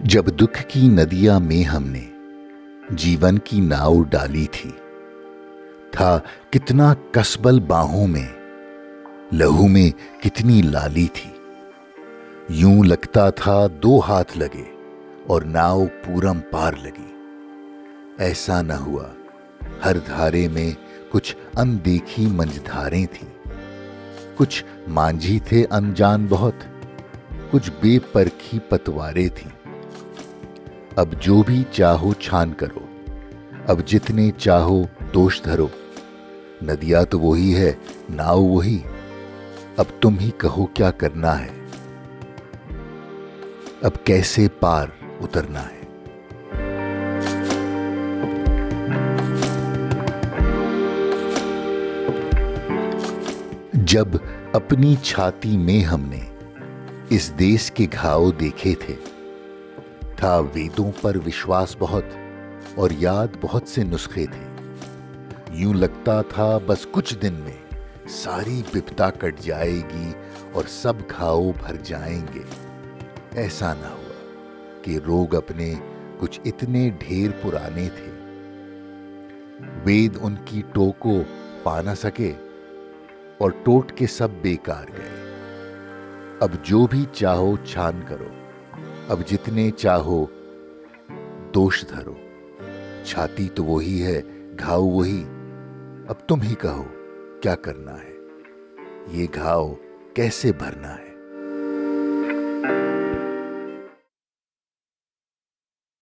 جب دکھ کی ندیاں میں ہم نے جیون کی ناؤ ڈالی تھی، تھا کتنا کسبل باہوں میں، لہو میں کتنی لالی تھی۔ یوں لگتا تھا دو ہاتھ لگے اور ناؤ پورم پار لگی۔ ایسا نہ ہوا، ہر دھارے میں کچھ اندیکھی منجدھاریں تھیں۔ کچھ مانجھی تھے انجان بہت، کچھ بے پرکھی پتوارے تھیں۔ اب جو بھی چاہو چھان کرو۔ اب جتنے چاہو دوش دھرو۔ ندیا تو وہی ہے، ناؤ وہی۔ اب تم ہی کہو کیا کرنا ہے۔ اب کیسے پار اترنا ہے۔ جب اپنی چھاتی میں ہم نے اس دیس کے گھاؤ دیکھے تھے تھا ویدوں پر وشواس بہت اور یاد بہت سے نسخے تھے۔ یوں لگتا تھا بس کچھ دن میں ساری بپتا کٹ جائے گی اور سب گھاؤ بھر جائیں گے۔ ایسا نہ ہوا کہ روگ اپنے کچھ اتنے ڈھیر پرانے تھے۔ وید ان کی ٹوکو پا نہ سکے اور ٹوٹ کے سب بیکار گئے۔ اب جو بھی چاہو چھان کرو۔ اب جتنے چاہو، دوش دھرو۔ چھاتی تو وہی ہے، گھاؤ وہی۔ اب تم ہی کہو، کیا کرنا ہے؟ یہ گھاؤ کیسے بھرنا ہے؟